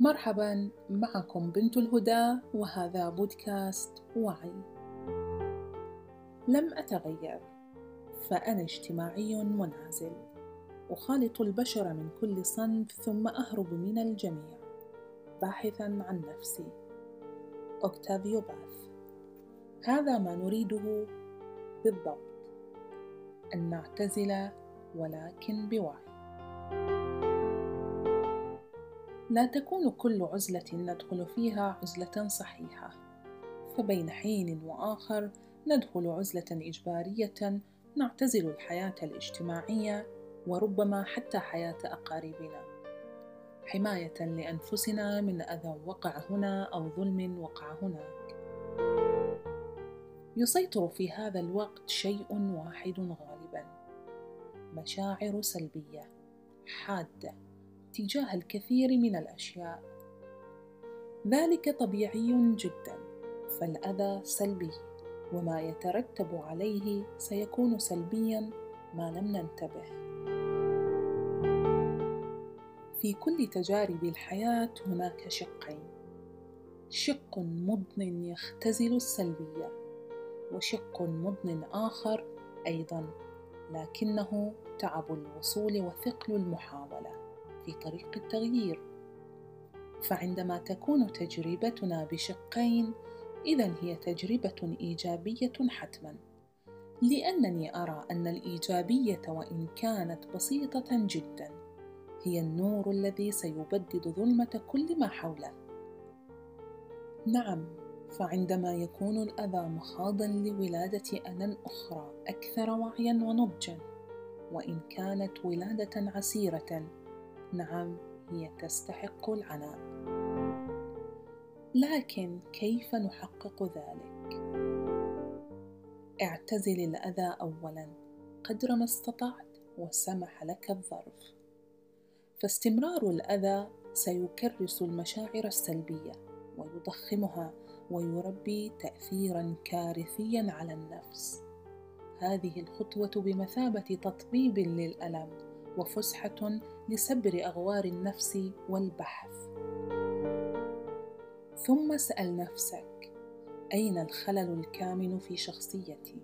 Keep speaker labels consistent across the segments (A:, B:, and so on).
A: مرحبا معكم بنت الهدى وهذا بودكاست وعي. لم أتغير فأنا اجتماعي منعزل. أخالط البشر من كل صنف ثم أهرب من الجميع. باحثا عن نفسي. أوكتافيو باث. هذا ما نريده بالضبط. أن نعتزل ولكن بوعي. لا تكون كل عزلة ندخل فيها عزلة صحيحة. فبين حين وآخر ندخل عزلة إجبارية نعتزل الحياة الاجتماعية وربما حتى حياة أقاربنا. حماية لأنفسنا من أذى وقع هنا أو ظلم وقع هناك. يسيطر في هذا الوقت شيء واحد غالبا. مشاعر سلبية حادة. تجاه الكثير من الأشياء. ذلك طبيعي جدا فالأذى سلبي وما يترتب عليه سيكون سلبيا ما لم ننتبه. في كل تجارب الحياة هناك شقين. شق مضن يختزل السلبية وشق مضن آخر أيضا لكنه تعب الوصول وثقل المحاولة. في طريق التغيير. فعندما تكون تجربتنا بشقين اذا هي تجربة إيجابية حتما. لأنني أرى أن الإيجابية وإن كانت بسيطة جدا هي النور الذي سيبدد ظلمة كل ما حوله. نعم فعندما يكون الأذى مخاضا لولادة أنا أخرى أكثر وعيا ونضجا وإن كانت ولادة عسيرة نعم هي تستحق العناء. لكن كيف نحقق ذلك؟ اعتزل الأذى اولا قدر ما استطعت وسمح لك الظرف. فاستمرار الأذى سيكرس المشاعر السلبية ويضخمها ويربي تاثيرا كارثيا على النفس. هذه الخطوة بمثابة تطبيب للألم. وفسحة لسبر أغوار النفس والبحث. ثم اسال نفسك أين الخلل الكامن في شخصيتي؟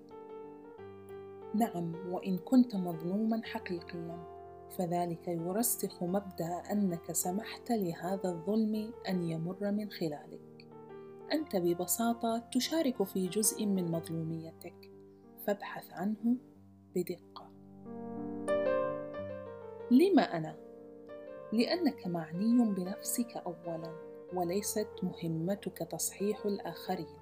A: نعم وإن كنت مظلوما حقيقيا فذلك يرسخ مبدأ أنك سمحت لهذا الظلم أن يمر من خلالك. أنت ببساطة تشارك في جزء من مظلوميتك فابحث عنه بدقة. لما أنا؟ لأنك معني بنفسك اولا وليست مهمتك تصحيح الآخرين.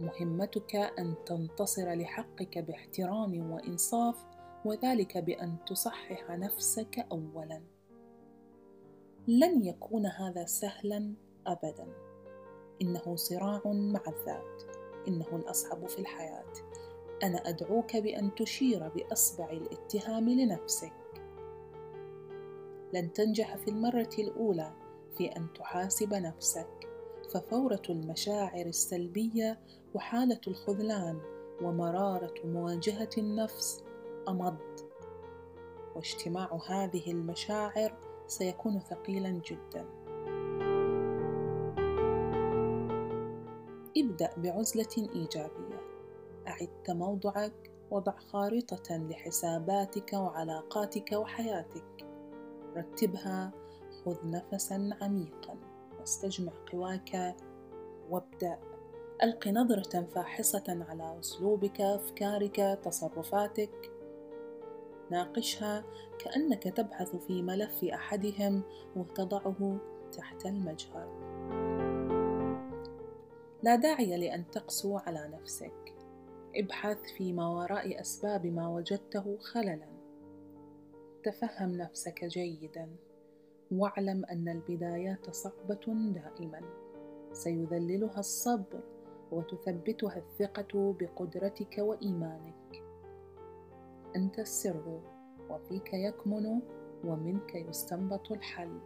A: مهمتك أن تنتصر لحقك باحترام وإنصاف وذلك بأن تصحح نفسك اولا. لن يكون هذا سهلا ابدا. إنه صراع مع الذات. إنه الأصعب في الحياة. أنا أدعوك بأن تشير بأصبع الاتهام لنفسك. لن تنجح في المرة الأولى في أن تحاسب نفسك. ففورة المشاعر السلبية وحالة الخذلان ومرارة مواجهة النفس أمض. واجتماع هذه المشاعر سيكون ثقيلا جدا. ابدأ بعزلة إيجابية. أعد تموضعك وضع خارطة لحساباتك وعلاقاتك وحياتك. رتبها خذ نفسا عميقا. واستجمع قواك وابدأ. ألق نظرة فاحصة على أسلوبك أفكارك تصرفاتك. ناقشها كأنك تبحث في ملف أحدهم وتضعه تحت المجهر. لا داعي لأن تقسو على نفسك. ابحث في ما وراء أسباب ما وجدته خللا. تفهم نفسك جيدا. واعلم أن البدايات صعبة دائما. سيذللها الصبر وتثبتها الثقة بقدرتك وإيمانك. أنت السر وفيك يكمن ومنك يستنبط الحل.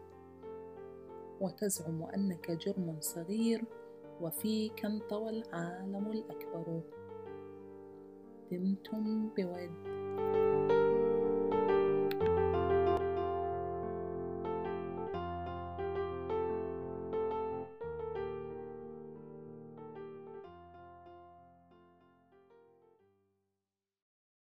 A: وتزعم أنك جرم صغير وفيك انطوى العالم الأكبر. دمتم بود.